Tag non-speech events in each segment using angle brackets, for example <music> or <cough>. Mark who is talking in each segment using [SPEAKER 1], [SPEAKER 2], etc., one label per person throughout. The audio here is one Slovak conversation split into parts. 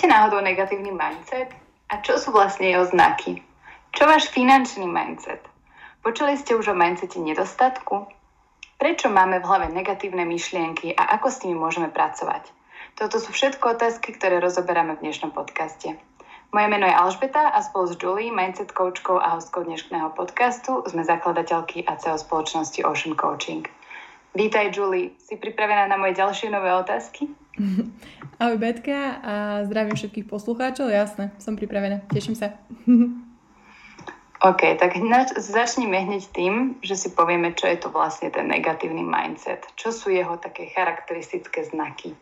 [SPEAKER 1] Máte náhodou negatívny mindset? A čo sú vlastne jeho znaky? Čo váš finančný mindset? Počuli ste už o mindsete nedostatku? Prečo máme v hlave negatívne myšlienky a ako s nimi môžeme pracovať? Toto sú všetko otázky, ktoré rozoberáme v dnešnom podcaste. Moje meno je Alžbeta a spolu s Julie, mindset coachkou a hostkou dnešného podcastu, sme zakladateľky a CEO spoločnosti Ocean Coaching. Vítaj Julie, si pripravená na moje ďalšie nové otázky? <laughs>
[SPEAKER 2] Ahoj Betka a zdravím všetkých poslucháčov, jasné, som pripravená, teším sa. <laughs>
[SPEAKER 1] OK, tak hneď, začneme hneď tým, že si povieme, čo je to vlastne ten negatívny mindset. Čo sú jeho také charakteristické znaky?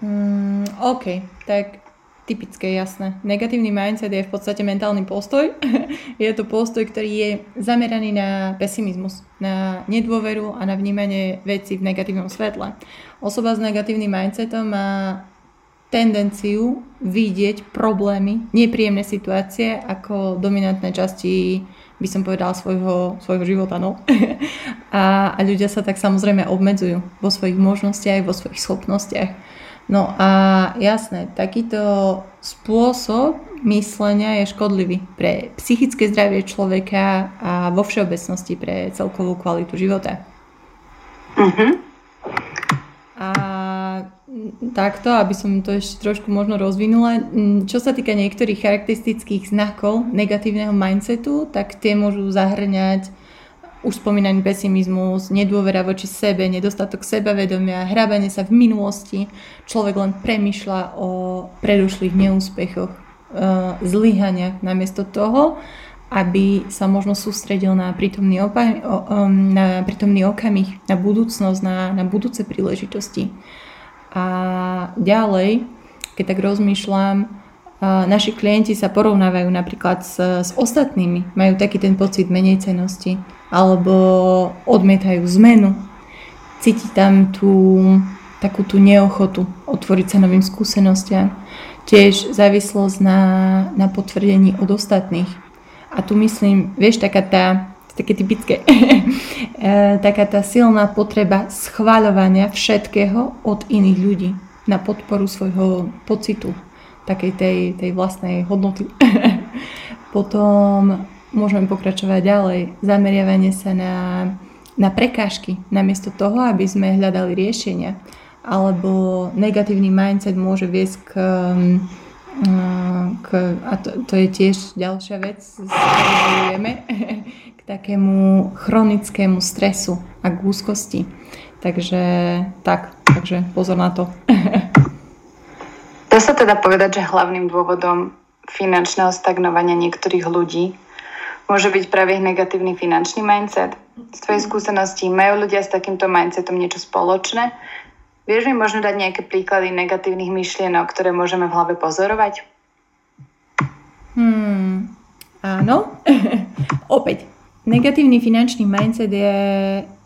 [SPEAKER 2] Mm, OK, tak typické, jasné. Negatívny mindset je v podstate mentálny postoj. <laughs> je to postoj, ktorý je zameraný na pesimizmus, na nedôveru a na vnímanie veci v negatívnom svetle. Osoba s negatívnym mindsetom má tendenciu vidieť problémy, nepríjemné situácie ako dominantné časti by som povedala svojho, svojho života. No. <laughs> a, a ľudia sa tak samozrejme obmedzujú vo svojich možnostiach, vo svojich schopnostiach. No a jasné, takýto spôsob myslenia je škodlivý pre psychické zdravie človeka a vo všeobecnosti pre celkovú kvalitu života. Uh-huh. A takto, aby som to ešte trošku možno rozvinula. Čo sa týka niektorých charakteristických znakov negatívneho mindsetu, tak tie môžu zahrňať už spomínaný pesimizmus, nedôvera voči sebe, nedostatok sebavedomia, hrábanie sa v minulosti. Človek len premyšľa o predošlých neúspechoch, e, zlyhaniach namiesto toho, aby sa možno sústredil na prítomný, opa- na prítomný okamih, na budúcnosť, na, na budúce príležitosti. A ďalej, keď tak rozmýšľam, naši klienti sa porovnávajú napríklad s, s ostatnými, majú taký ten pocit menej cenosti, alebo odmietajú zmenu. Cíti tam tú takú tú neochotu otvoriť sa novým skúsenostiam. Tiež závislosť na, na potvrdení od ostatných. A tu myslím, vieš, taká tá také typické. <laughs> E, taká tá silná potreba schváľovania všetkého od iných ľudí na podporu svojho pocitu, takej tej, tej vlastnej hodnoty. <laughs> Potom môžeme pokračovať ďalej. Zameriavanie sa na, na prekážky, namiesto toho, aby sme hľadali riešenia. Alebo negatívny mindset môže viesť k, k a to, to je tiež ďalšia vec, s ktorou <laughs> takému chronickému stresu a k úzkosti. Takže tak, takže pozor na to.
[SPEAKER 1] Dá sa teda povedať, že hlavným dôvodom finančného stagnovania niektorých ľudí môže byť práve ich negatívny finančný mindset. Z tvojej skúsenosti majú ľudia s takýmto mindsetom niečo spoločné? Vieš mi možno dať nejaké príklady negatívnych myšlienok, ktoré môžeme v hlave pozorovať?
[SPEAKER 2] Hmm, áno. <laughs> Opäť, Negatívny finančný mindset je,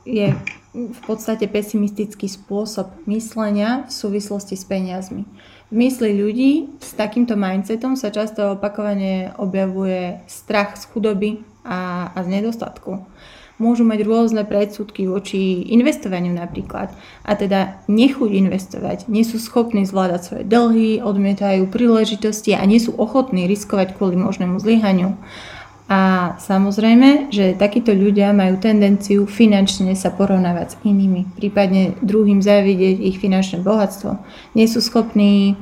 [SPEAKER 2] je v podstate pesimistický spôsob myslenia v súvislosti s peniazmi. V mysli ľudí s takýmto mindsetom sa často opakovane objavuje strach z chudoby a, a z nedostatku. Môžu mať rôzne predsudky voči investovaniu napríklad a teda nechuť investovať, nie sú schopní zvládať svoje dlhy, odmietajú príležitosti a nie sú ochotní riskovať kvôli možnému zlyhaniu. A samozrejme, že takíto ľudia majú tendenciu finančne sa porovnávať s inými, prípadne druhým závidieť ich finančné bohatstvo. Nie sú schopní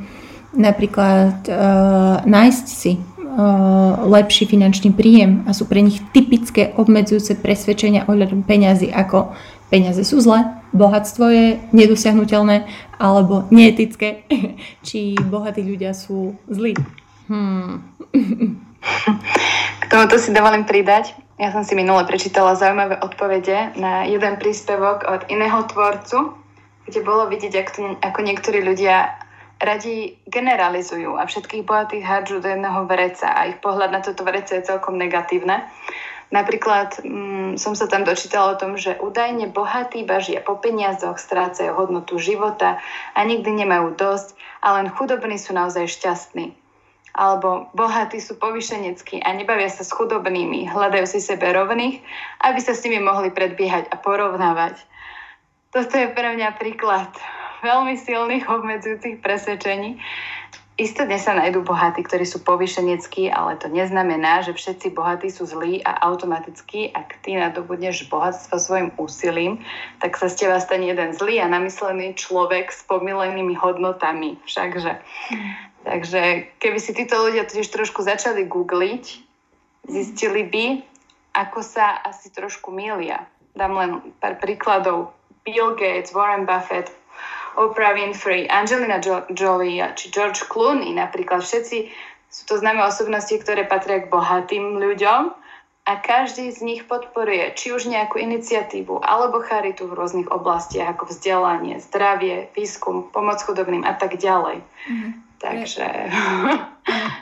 [SPEAKER 2] napríklad uh, nájsť si uh, lepší finančný príjem a sú pre nich typické obmedzujúce presvedčenia ohľadom peňazí ako peniaze sú zlé, bohatstvo je nedosiahnutelné alebo neetické, <laughs> či bohatí ľudia sú zlí. Hmm. <laughs>
[SPEAKER 1] K tomuto si dovolím pridať. Ja som si minule prečítala zaujímavé odpovede na jeden príspevok od iného tvorcu, kde bolo vidieť, ako, to, ako niektorí ľudia radi generalizujú a všetkých bohatých hádžu do jedného vreca a ich pohľad na toto vrece je celkom negatívne. Napríklad mm, som sa tam dočítala o tom, že údajne bohatí bažia po peniazoch, strácajú hodnotu života a nikdy nemajú dosť a len chudobní sú naozaj šťastní alebo bohatí sú povyšeneckí a nebavia sa s chudobnými, hľadajú si sebe rovných, aby sa s nimi mohli predbiehať a porovnávať. Toto je pre mňa príklad veľmi silných obmedzujúcich presvedčení. Istotne sa nájdú bohatí, ktorí sú povyšeneckí, ale to neznamená, že všetci bohatí sú zlí a automaticky, ak ty nadobudneš bohatstvo svojim úsilím, tak sa z teba stane jeden zlý a namyslený človek s pomilenými hodnotami. Všakže. Takže keby si títo ľudia tiež trošku začali googliť, zistili by, ako sa asi trošku milia. Dám len pár príkladov. Bill Gates, Warren Buffett, Oprah Winfrey, Angelina Jolie či George Clooney napríklad. Všetci sú to známe osobnosti, ktoré patria k bohatým ľuďom a každý z nich podporuje či už nejakú iniciatívu alebo charitu v rôznych oblastiach ako vzdelanie, zdravie, výskum, pomoc chudobným a tak ďalej. Mm-hmm. Takže...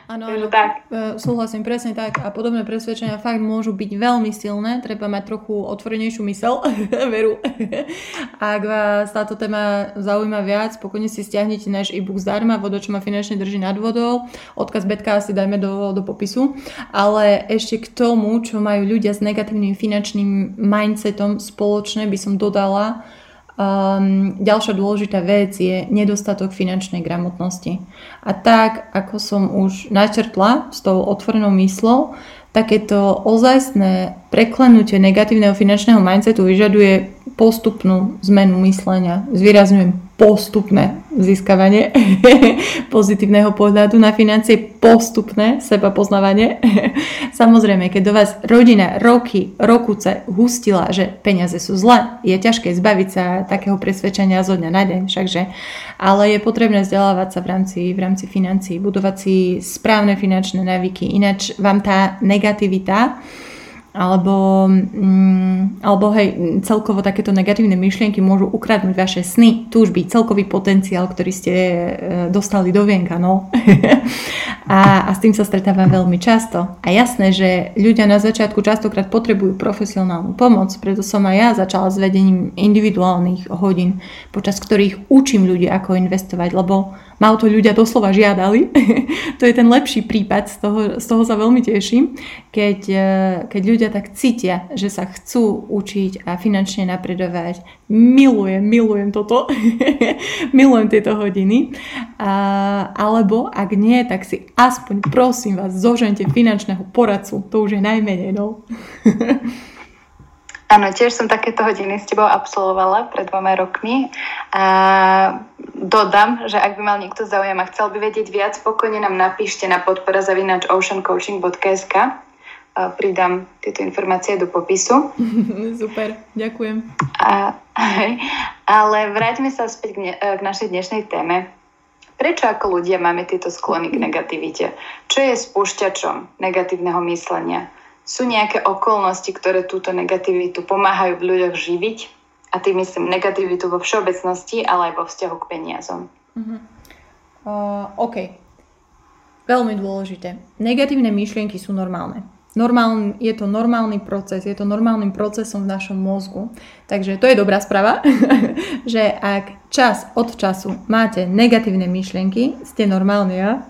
[SPEAKER 2] Áno, <laughs> áno, tak. E, súhlasím presne tak. A podobné presvedčenia fakt môžu byť veľmi silné, treba mať trochu otvorenejšiu mysel, <laughs> veru. Ak vás táto téma zaujíma viac, pokojne si stiahnite náš e-book zdarma, vodo, čo ma finančne drží nad vodou, odkaz betka si dajme do, do popisu, ale ešte k tomu, čo majú ľudia s negatívnym finančným mindsetom spoločné, by som dodala, Um, ďalšia dôležitá vec je nedostatok finančnej gramotnosti. A tak, ako som už načrtla s tou otvorenou myslou, takéto ozajstné preklenutie negatívneho finančného mindsetu vyžaduje postupnú zmenu myslenia. Zvýrazňujem postupné získavanie <laughs> pozitívneho pohľadu na financie, postupné seba poznávanie. <laughs> Samozrejme, keď do vás rodina roky, rokuce hustila, že peniaze sú zlé, je ťažké zbaviť sa takého presvedčenia zo dňa na deň, všakže. Ale je potrebné vzdelávať sa v rámci, v rámci financií, budovať si správne finančné návyky, ináč vám tá negativita alebo, mm, alebo hej, celkovo takéto negatívne myšlienky môžu ukradnúť vaše sny, túžby, celkový potenciál, ktorý ste e, dostali do vienka. No. <laughs> a, a s tým sa stretávam veľmi často. A jasné, že ľudia na začiatku častokrát potrebujú profesionálnu pomoc, preto som aj ja začala s vedením individuálnych hodín, počas ktorých učím ľudí, ako investovať, lebo ma to ľudia doslova žiadali. <laughs> to je ten lepší prípad, z toho, z toho sa veľmi teším, keď, e, keď ľudia tak cítia, že sa chcú učiť a finančne napredovať. Milujem, milujem toto. <laughs> milujem tieto hodiny. A, alebo ak nie, tak si aspoň prosím vás, zožente finančného poradcu. To už je najmenej, no. <laughs>
[SPEAKER 1] Áno, tiež som takéto hodiny s tebou absolvovala pred dvoma rokmi a dodám, že ak by mal niekto záujem a chcel by vedieť viac, pokojne nám napíšte na podpora zavinač oceancoaching.sk pridám tieto informácie do popisu. <laughs>
[SPEAKER 2] Super, ďakujem.
[SPEAKER 1] A, ale vráťme sa späť k, ne, k našej dnešnej téme. Prečo ako ľudia máme tieto sklony k negativite? Čo je spúšťačom negatívneho myslenia? sú nejaké okolnosti, ktoré túto negativitu pomáhajú v ľuďoch živiť a tým myslím negativitu vo všeobecnosti, ale aj vo vzťahu k peniazom. Uh-huh.
[SPEAKER 2] Uh, OK. Veľmi dôležité. Negatívne myšlienky sú normálne. Normálny, je to normálny proces, je to normálnym procesom v našom mozgu. Takže to je dobrá správa, <laughs> že ak čas od času máte negatívne myšlienky, ste normálni, ja?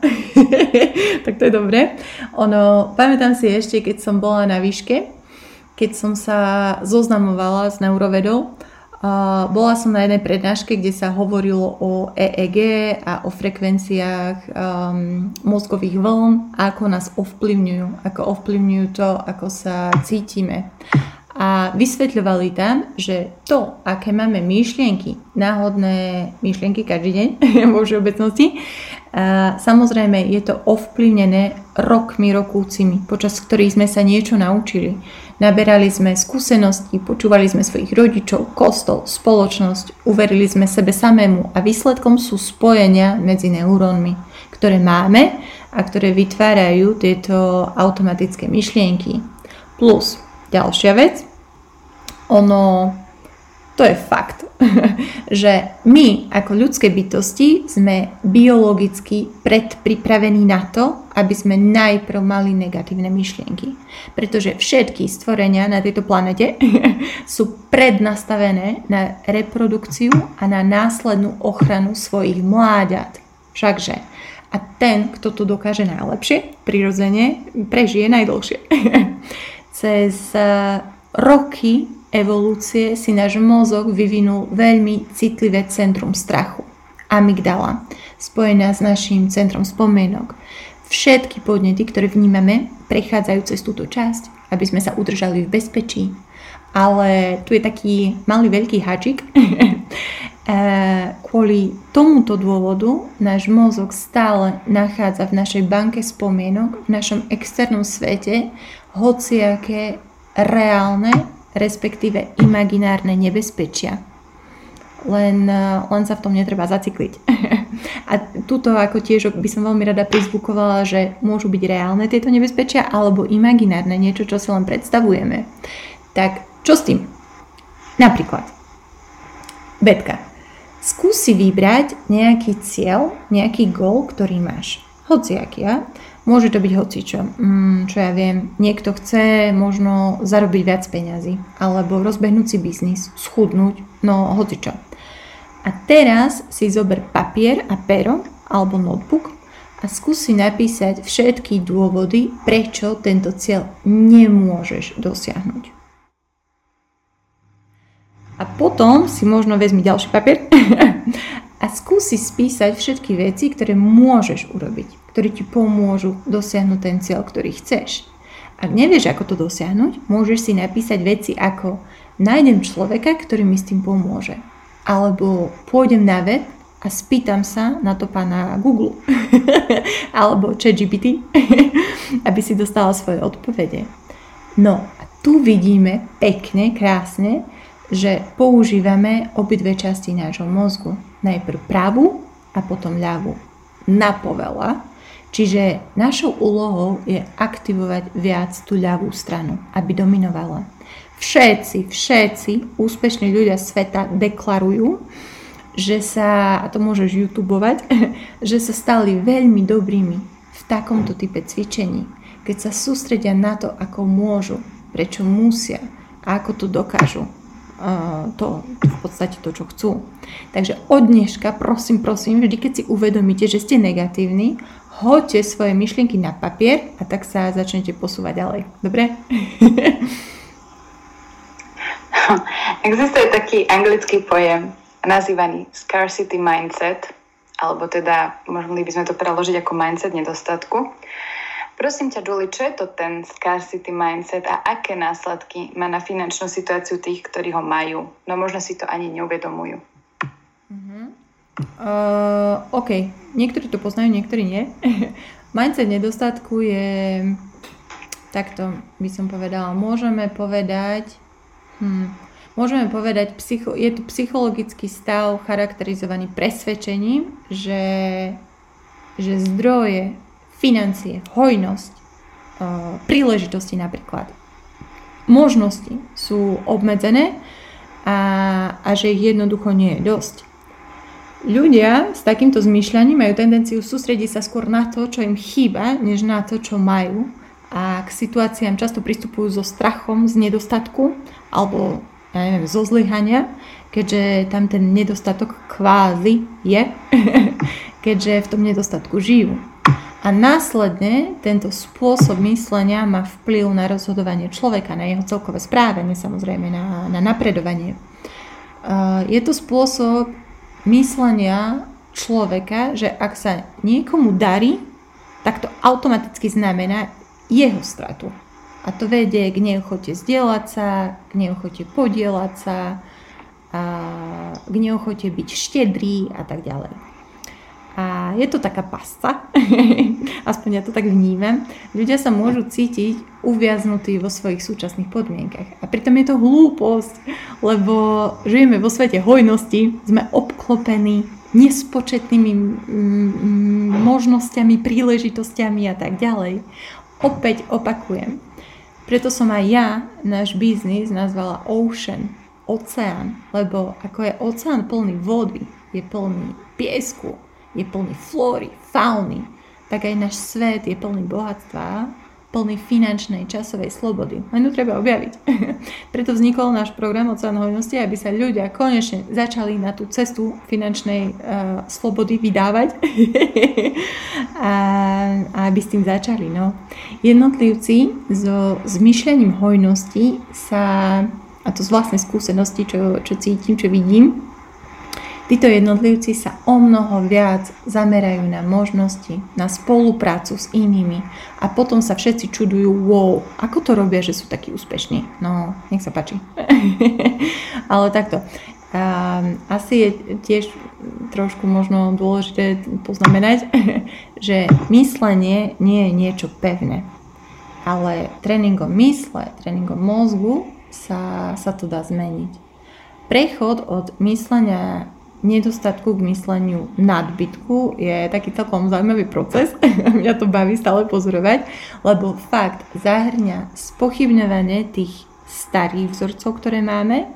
[SPEAKER 2] <laughs> tak to je dobré. Ono, pamätám si ešte, keď som bola na výške, keď som sa zoznamovala s neurovedou, bola som na jednej prednáške, kde sa hovorilo o EEG a o frekvenciách um, mozgových vln ako nás ovplyvňujú, ako ovplyvňujú to, ako sa cítime. A vysvetľovali tam, že to, aké máme myšlienky, náhodné myšlienky každý deň <laughs> vo všeobecnosti, samozrejme je to ovplyvnené rokmi, rokúcimi, počas ktorých sme sa niečo naučili. Naberali sme skúsenosti, počúvali sme svojich rodičov, kostol, spoločnosť, uverili sme sebe samému a výsledkom sú spojenia medzi neurónmi, ktoré máme a ktoré vytvárajú tieto automatické myšlienky. Plus, ďalšia vec, ono to je fakt, <laughs> že my ako ľudské bytosti sme biologicky predpripravení na to, aby sme najprv mali negatívne myšlienky. Pretože všetky stvorenia na tejto planete <laughs> sú prednastavené na reprodukciu a na následnú ochranu svojich mláďat. Všakže. A ten, kto to dokáže najlepšie, prirodzene, prežije najdlhšie. <laughs> Cez eh, roky evolúcie si náš mozog vyvinul veľmi citlivé centrum strachu. amygdala, spojená s našim centrom spomienok. Všetky podnety, ktoré vnímame, prechádzajú cez túto časť, aby sme sa udržali v bezpečí. Ale tu je taký malý veľký hačik. <laughs> Kvôli tomuto dôvodu náš mozog stále nachádza v našej banke spomienok, v našom externom svete, hociaké reálne, respektíve imaginárne nebezpečia. Len, len sa v tom netreba zacikliť. <laughs> A tuto ako tiež by som veľmi rada prizvukovala, že môžu byť reálne tieto nebezpečia alebo imaginárne, niečo, čo si len predstavujeme. Tak čo s tým? Napríklad, Betka, skúsi vybrať nejaký cieľ, nejaký gól, ktorý máš. Hociaký, ja? Môže to byť hocičo. Mm, čo ja viem, niekto chce možno zarobiť viac peňazí, alebo rozbehnúť si biznis, schudnúť, no hocičo. A teraz si zober papier a pero alebo notebook a skúsi napísať všetky dôvody, prečo tento cieľ nemôžeš dosiahnuť. A potom si možno vezmi ďalší papier <laughs> a skúsi spísať všetky veci, ktoré môžeš urobiť, ktoré ti pomôžu dosiahnuť ten cieľ, ktorý chceš. Ak nevieš, ako to dosiahnuť, môžeš si napísať veci ako nájdem človeka, ktorý mi s tým pomôže. Alebo pôjdem na web a spýtam sa na to pána Google <laughs> alebo ChatGPT, <laughs> aby si dostala svoje odpovede. No a tu vidíme pekne, krásne, že používame obidve časti nášho mozgu. Najprv pravú a potom ľavú. Na povela. Čiže našou úlohou je aktivovať viac tú ľavú stranu, aby dominovala. Všetci, všetci úspešní ľudia sveta deklarujú, že sa, a to môžeš youtubovať, <laughs> že sa stali veľmi dobrými v takomto type cvičení. Keď sa sústredia na to, ako môžu, prečo musia a ako to dokážu to v podstate to, čo chcú. Takže od dneška, prosím, prosím, vždy keď si uvedomíte, že ste negatívni, hoďte svoje myšlienky na papier a tak sa začnete posúvať ďalej. Dobre? <laughs>
[SPEAKER 1] Existuje taký anglický pojem nazývaný scarcity mindset, alebo teda mohli by sme to preložiť ako mindset nedostatku. Prosím ťa, Julie, čo je to ten scarcity mindset a aké následky má na finančnú situáciu tých, ktorí ho majú? No možno si to ani neuvedomujú.
[SPEAKER 2] Uh, OK, niektorí to poznajú, niektorí nie. <laughs> mindset nedostatku je, takto by som povedala, môžeme povedať, hm, môžeme povedať, psycho, je to psychologický stav charakterizovaný presvedčením, že, že zdroje financie, hojnosť, príležitosti napríklad. Možnosti sú obmedzené a, a že ich jednoducho nie je dosť. Ľudia s takýmto zmýšľaním majú tendenciu sústrediť sa skôr na to, čo im chýba, než na to, čo majú. A k situáciám často pristupujú so strachom z nedostatku alebo ja neviem, zo zlyhania, keďže tam ten nedostatok kvázi je, <laughs> keďže v tom nedostatku žijú. A následne tento spôsob myslenia má vplyv na rozhodovanie človeka, na jeho celkové správanie, samozrejme na, na napredovanie. Je to spôsob myslenia človeka, že ak sa niekomu darí, tak to automaticky znamená jeho stratu. A to vedie k neochote zdieľať sa, k neochote podielať sa, a k neochote byť štedrý a tak ďalej. A je to taká pasca, <laughs> aspoň ja to tak vnímam. Ľudia sa môžu cítiť uviaznutí vo svojich súčasných podmienkach. A pritom je to hlúposť, lebo žijeme vo svete hojnosti, sme obklopení nespočetnými možnosťami, príležitosťami a tak ďalej. Opäť opakujem. Preto som aj ja náš biznis nazvala Ocean, oceán, lebo ako je oceán plný vody, je plný piesku, je plný flóry, fauny, tak aj náš svet je plný bohatstva, plný finančnej, časovej slobody. Len ju treba objaviť. <laughs> Preto vznikol náš program Oceán hojnosti, aby sa ľudia konečne začali na tú cestu finančnej uh, slobody vydávať <laughs> a, a aby s tým začali. No. Jednotlivci so zmyšľaním hojnosti sa, a to z vlastnej skúsenosti, čo, čo cítim, čo vidím, Títo jednotlivci sa o mnoho viac zamerajú na možnosti, na spoluprácu s inými a potom sa všetci čudujú, wow, ako to robia, že sú takí úspešní. No, nech sa páči. <laughs> Ale takto. Um, asi je tiež trošku možno dôležité poznamenať, <laughs> že myslenie nie je niečo pevné. Ale tréningom mysle, tréningom mozgu sa, sa to dá zmeniť. Prechod od myslenia nedostatku k mysleniu nadbytku je taký celkom zaujímavý proces. <laughs> Mňa to baví stále pozorovať, lebo fakt zahrňa spochybňovanie tých starých vzorcov, ktoré máme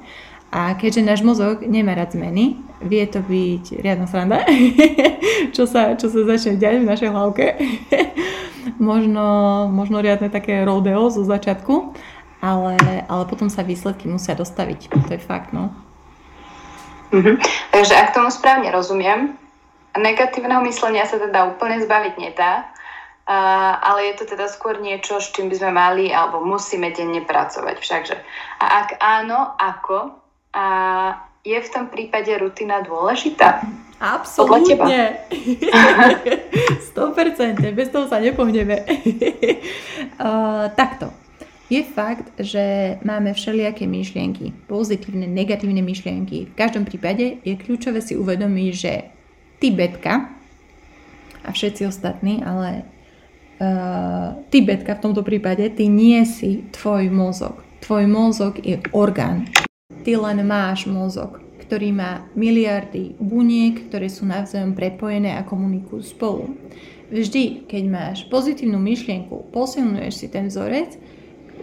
[SPEAKER 2] a keďže náš mozog nemá rád zmeny, vie to byť riadna sranda, <laughs> čo, sa, čo sa začne diať v našej hlavke. <laughs> možno, možno riadne také rodeo zo začiatku, ale, ale potom sa výsledky musia dostaviť. To je fakt, no.
[SPEAKER 1] Mm-hmm. Takže ak tomu správne rozumiem, negatívneho myslenia sa teda úplne zbaviť nedá, uh, ale je to teda skôr niečo, s čím by sme mali alebo musíme denne pracovať všakže. A ak áno, ako? A je v tom prípade rutina dôležitá?
[SPEAKER 2] Absolútne. <laughs> 100%, bez toho sa nepohneme. <laughs> uh, takto. Je fakt, že máme všelijaké myšlienky, pozitívne, negatívne myšlienky. V každom prípade je kľúčové si uvedomiť, že ty betka a všetci ostatní, ale uh, ty betka v tomto prípade, ty nie si tvoj mozog. Tvoj mozog je orgán. Ty len máš mozog, ktorý má miliardy buniek, ktoré sú navzájom prepojené a komunikujú spolu. Vždy, keď máš pozitívnu myšlienku, posilňuješ si ten vzorec,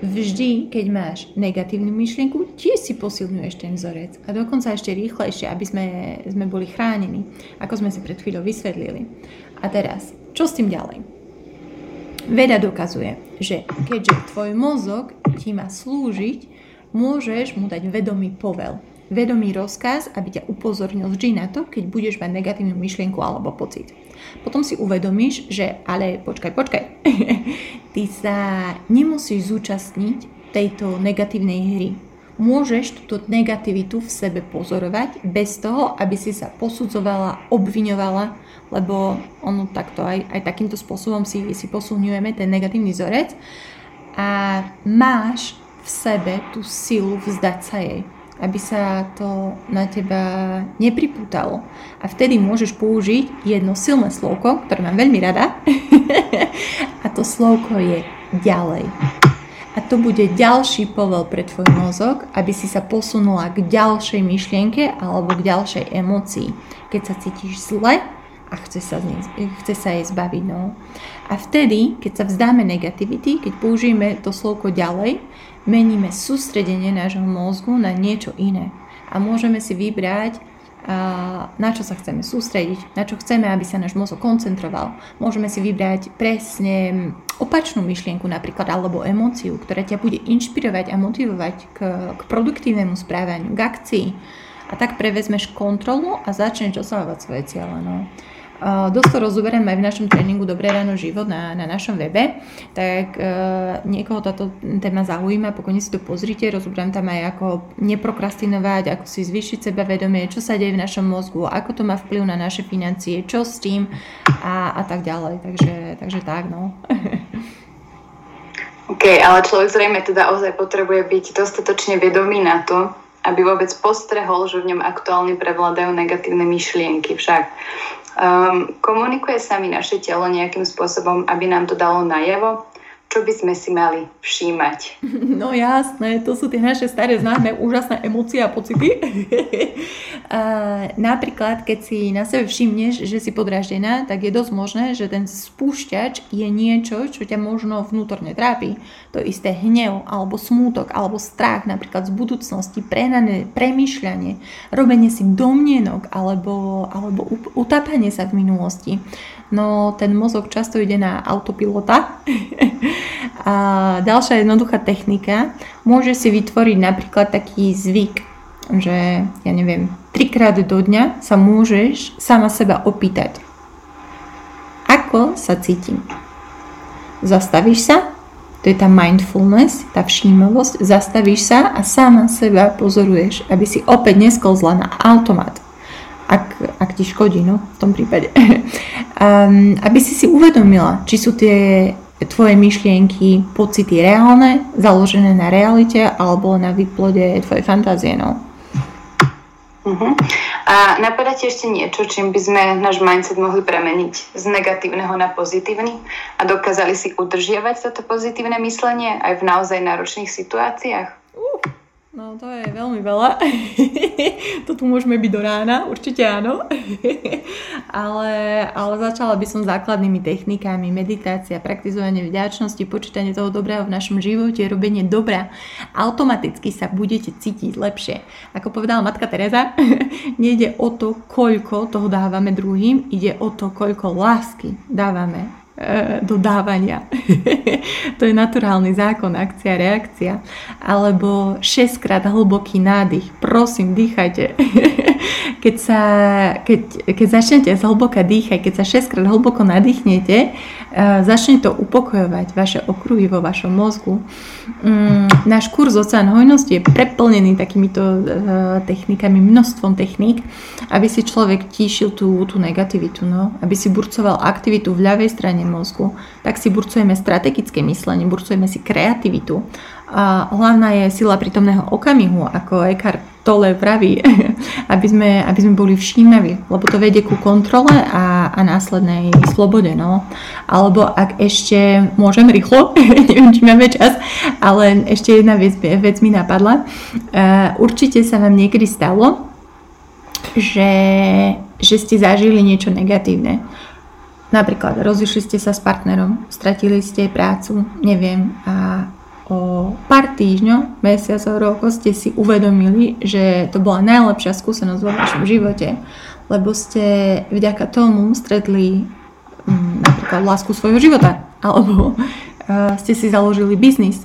[SPEAKER 2] vždy, keď máš negatívnu myšlienku, tiež si posilňuješ ten vzorec. A dokonca ešte rýchlejšie, aby sme, sme boli chránení, ako sme si pred chvíľou vysvetlili. A teraz, čo s tým ďalej? Veda dokazuje, že keďže tvoj mozog ti má slúžiť, môžeš mu dať vedomý povel, vedomý rozkaz, aby ťa upozornil vždy na to, keď budeš mať negatívnu myšlienku alebo pocit. Potom si uvedomíš, že ale počkaj, počkaj, <laughs> ty sa nemusíš zúčastniť tejto negatívnej hry. Môžeš túto negativitu v sebe pozorovať bez toho, aby si sa posudzovala, obviňovala, lebo ono takto aj, aj takýmto spôsobom si, si posunujeme ten negatívny vzorec. A máš v sebe tú silu vzdať sa jej, aby sa to na teba nepripútalo. A vtedy môžeš použiť jedno silné slovko, ktoré mám veľmi rada. <laughs> a to slovko je ďalej. A to bude ďalší povel pre tvoj mozog, aby si sa posunula k ďalšej myšlienke alebo k ďalšej emocii. Keď sa cítiš zle a chce sa, chce sa jej zbaviť. No. A vtedy, keď sa vzdáme negativity, keď použijeme to slovko ďalej, meníme sústredenie nášho mozgu na niečo iné. A môžeme si vybrať, na čo sa chceme sústrediť, na čo chceme, aby sa náš mozog koncentroval. Môžeme si vybrať presne opačnú myšlienku napríklad, alebo emóciu, ktorá ťa bude inšpirovať a motivovať k, k produktívnemu správaniu, k akcii. A tak prevezmeš kontrolu a začneš dosahovať svoje cieľe. No. Dosť to rozoberiem aj v našom tréningu Dobré ráno život na, na našom webe, tak uh, niekoho táto téma zaujíma, pokojne si to pozrite, rozoberám tam aj ako neprokrastinovať, ako si zvýšiť sebavedomie, čo sa deje v našom mozgu, ako to má vplyv na naše financie, čo s tým a, a tak ďalej. Takže, takže tak, no. <laughs>
[SPEAKER 1] OK, ale človek zrejme teda ozaj potrebuje byť dostatočne vedomý na to, aby vôbec postrehol, že v ňom aktuálne prevládajú negatívne myšlienky. Však Um, komunikuje sa mi naše telo nejakým spôsobom, aby nám to dalo najavo, čo by sme si mali všímať? <laughs>
[SPEAKER 2] No jasné, to sú tie naše staré známe úžasné emócie a pocity. <laughs> napríklad, keď si na sebe všimneš, že si podráždená, tak je dosť možné, že ten spúšťač je niečo, čo ťa možno vnútorne trápi. To isté hnev, alebo smútok, alebo strach napríklad z budúcnosti, prenané premyšľanie, robenie si domnienok, alebo, alebo utápanie sa v minulosti no ten mozog často ide na autopilota. <laughs> a ďalšia jednoduchá technika, môže si vytvoriť napríklad taký zvyk, že ja neviem, trikrát do dňa sa môžeš sama seba opýtať, ako sa cítim. Zastavíš sa, to je tá mindfulness, tá všímavosť, zastavíš sa a sama seba pozoruješ, aby si opäť nesklzla na automat. Ak ak ti škodí, no, v tom prípade. <laughs> um, aby si si uvedomila, či sú tie tvoje myšlienky, pocity reálne, založené na realite alebo na výplode tvojej fantázie, no.
[SPEAKER 1] Uh-huh. A napadá ti ešte niečo, čím by sme náš mindset mohli premeniť z negatívneho na pozitívny a dokázali si udržiavať toto pozitívne myslenie aj v naozaj náročných situáciách?
[SPEAKER 2] Uh. No to je veľmi veľa. <laughs> to tu môžeme byť do rána, určite áno. <laughs> ale, ale začala by som základnými technikami, meditácia, praktizovanie vďačnosti, počítanie toho dobrého v našom živote, robenie dobra. Automaticky sa budete cítiť lepšie. Ako povedala matka Teresa, <laughs> nejde o to, koľko toho dávame druhým, ide o to, koľko lásky dávame dodávania. <laughs> to je naturálny zákon, akcia, reakcia. Alebo 6 krát hlboký nádych. Prosím, dýchajte. <laughs> keď, sa, keď, keď začnete zhlboka dýchať, keď sa 6 krát hlboko nadýchnete, začne to upokojovať vaše okruhy vo vašom mozgu. Mm, náš kurz Oceán hojnosti je preplnený takýmito e, technikami, množstvom techník, aby si človek tíšil tú, tú negativitu, no? aby si burcoval aktivitu v ľavej strane mozgu, tak si burcujeme strategické myslenie, burcujeme si kreativitu. A hlavná je sila prítomného okamihu, ako Eckhart Tolle praví, <laughs> aby sme, aby sme boli všímaví, lebo to vedie ku kontrole a, a následnej slobode. No. Alebo ak ešte môžem rýchlo, <laughs> neviem, či máme čas, ale ešte jedna vec, vec mi napadla. Uh, určite sa vám niekedy stalo, že, že ste zažili niečo negatívne. Napríklad rozišli ste sa s partnerom, stratili ste prácu, neviem, a o pár týždňov, mesiacov, rokov ste si uvedomili, že to bola najlepšia skúsenosť vo vašom živote, lebo ste vďaka tomu stretli um, napríklad lásku svojho života, alebo <laughs> ste si založili biznis.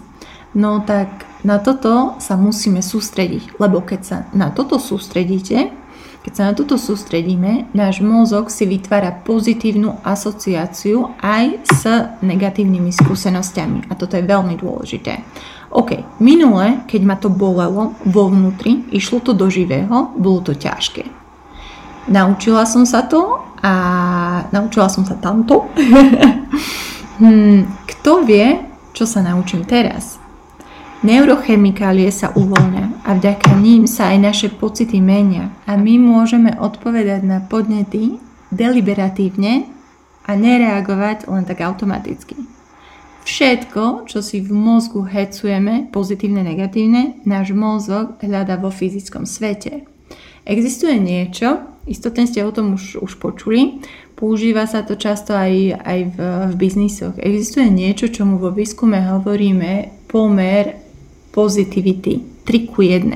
[SPEAKER 2] No tak na toto sa musíme sústrediť, lebo keď sa na toto sústredíte, keď sa na toto sústredíme, náš mozog si vytvára pozitívnu asociáciu aj s negatívnymi skúsenosťami. A toto je veľmi dôležité. OK, minule, keď ma to bolelo vo vnútri, išlo to do živého, bolo to ťažké. Naučila som sa to a naučila som sa tamto. <laughs> hmm, kto vie, čo sa naučím teraz? Neurochemikálie sa uvoľňa a vďaka ním sa aj naše pocity menia a my môžeme odpovedať na podnety deliberatívne a nereagovať len tak automaticky. Všetko, čo si v mozgu hecujeme, pozitívne, negatívne, náš mozog hľadá vo fyzickom svete. Existuje niečo, istotne ste o tom už, už počuli, používa sa to často aj, aj v, v biznisoch. Existuje niečo, čomu vo výskume hovoríme pomer positivity 3 ku 1,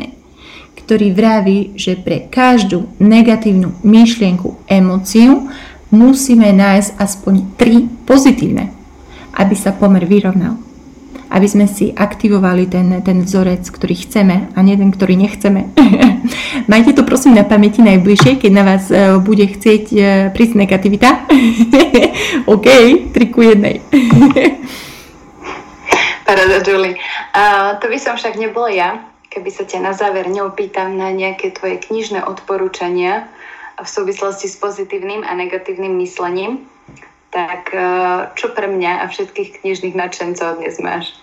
[SPEAKER 2] ktorý vraví, že pre každú negatívnu myšlienku, emóciu musíme nájsť aspoň 3 pozitívne, aby sa pomer vyrovnal. Aby sme si aktivovali ten, ten vzorec, ktorý chceme a nie ten, ktorý nechceme. <laughs> Majte to prosím na pamäti najbližšie, keď na vás uh, bude chcieť uh, prísť negativita. <laughs> OK, 3 ku <laughs> 1.
[SPEAKER 1] Paráda, Julie. To by som však nebola ja, keby sa ťa na záver neopýtam na nejaké tvoje knižné odporúčania v súvislosti s pozitívnym a negatívnym myslením. Tak uh, čo pre mňa a všetkých knižných nadšencov dnes máš?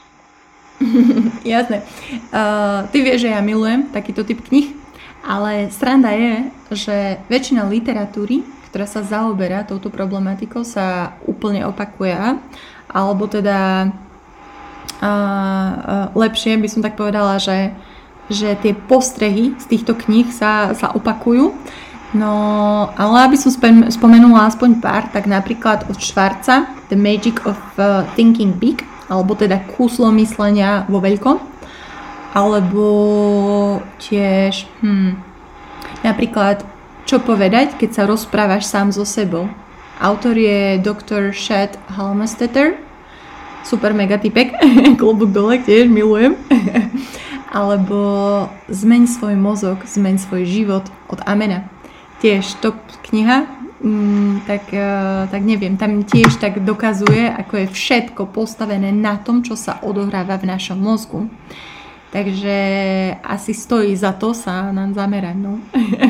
[SPEAKER 1] <laughs>
[SPEAKER 2] Jasné. Uh, ty vieš, že ja milujem takýto typ knih, ale sranda je, že väčšina literatúry, ktorá sa zaoberá touto problematikou, sa úplne opakuje. Alebo teda lepšie by som tak povedala, že, že tie postrehy z týchto kníh sa, sa opakujú. No, ale aby som spomenula aspoň pár, tak napríklad od Švarca The Magic of uh, Thinking Big, alebo teda kúslo myslenia vo veľkom, alebo tiež hm, napríklad čo povedať, keď sa rozprávaš sám so sebou. Autor je Dr. Shad Halmestetter super mega typek, <laughs> klobúk dole, tiež milujem. <laughs> Alebo zmeň svoj mozog, zmeň svoj život od Amena. Tiež top kniha, mm, tak, uh, tak neviem, tam tiež tak dokazuje, ako je všetko postavené na tom, čo sa odohráva v našom mozgu. Takže asi stojí za to sa nám zamerať. No.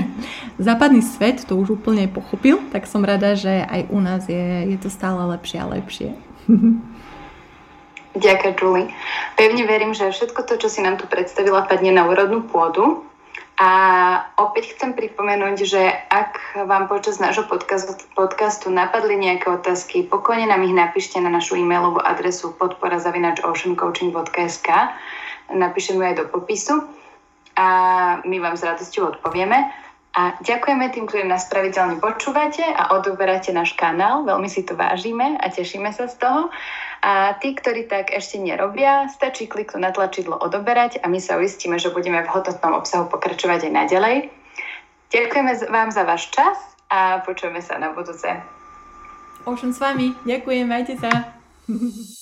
[SPEAKER 2] <laughs> západný svet to už úplne pochopil, tak som rada, že aj u nás je, je to stále lepšie a lepšie.
[SPEAKER 1] Ďakujem, Julie. Pevne verím, že všetko to, čo si nám tu predstavila, padne na úrodnú pôdu. A opäť chcem pripomenúť, že ak vám počas nášho podcastu, podcastu napadli nejaké otázky, pokojne nám ich napíšte na našu e-mailovú adresu podpora.oceancoaching.sk Napíšeme aj do popisu a my vám s radosťou odpovieme. A ďakujeme tým, ktorí nás pravidelne počúvate a odoberáte náš kanál. Veľmi si to vážime a tešíme sa z toho. A tí, ktorí tak ešte nerobia, stačí kliknúť na tlačidlo odoberať a my sa uistíme, že budeme v hodnotnom obsahu pokračovať aj naďalej. Ďakujeme vám za váš čas a počujeme sa na budúce.
[SPEAKER 2] Ocean s vami. Ďakujem, majte sa. <laughs>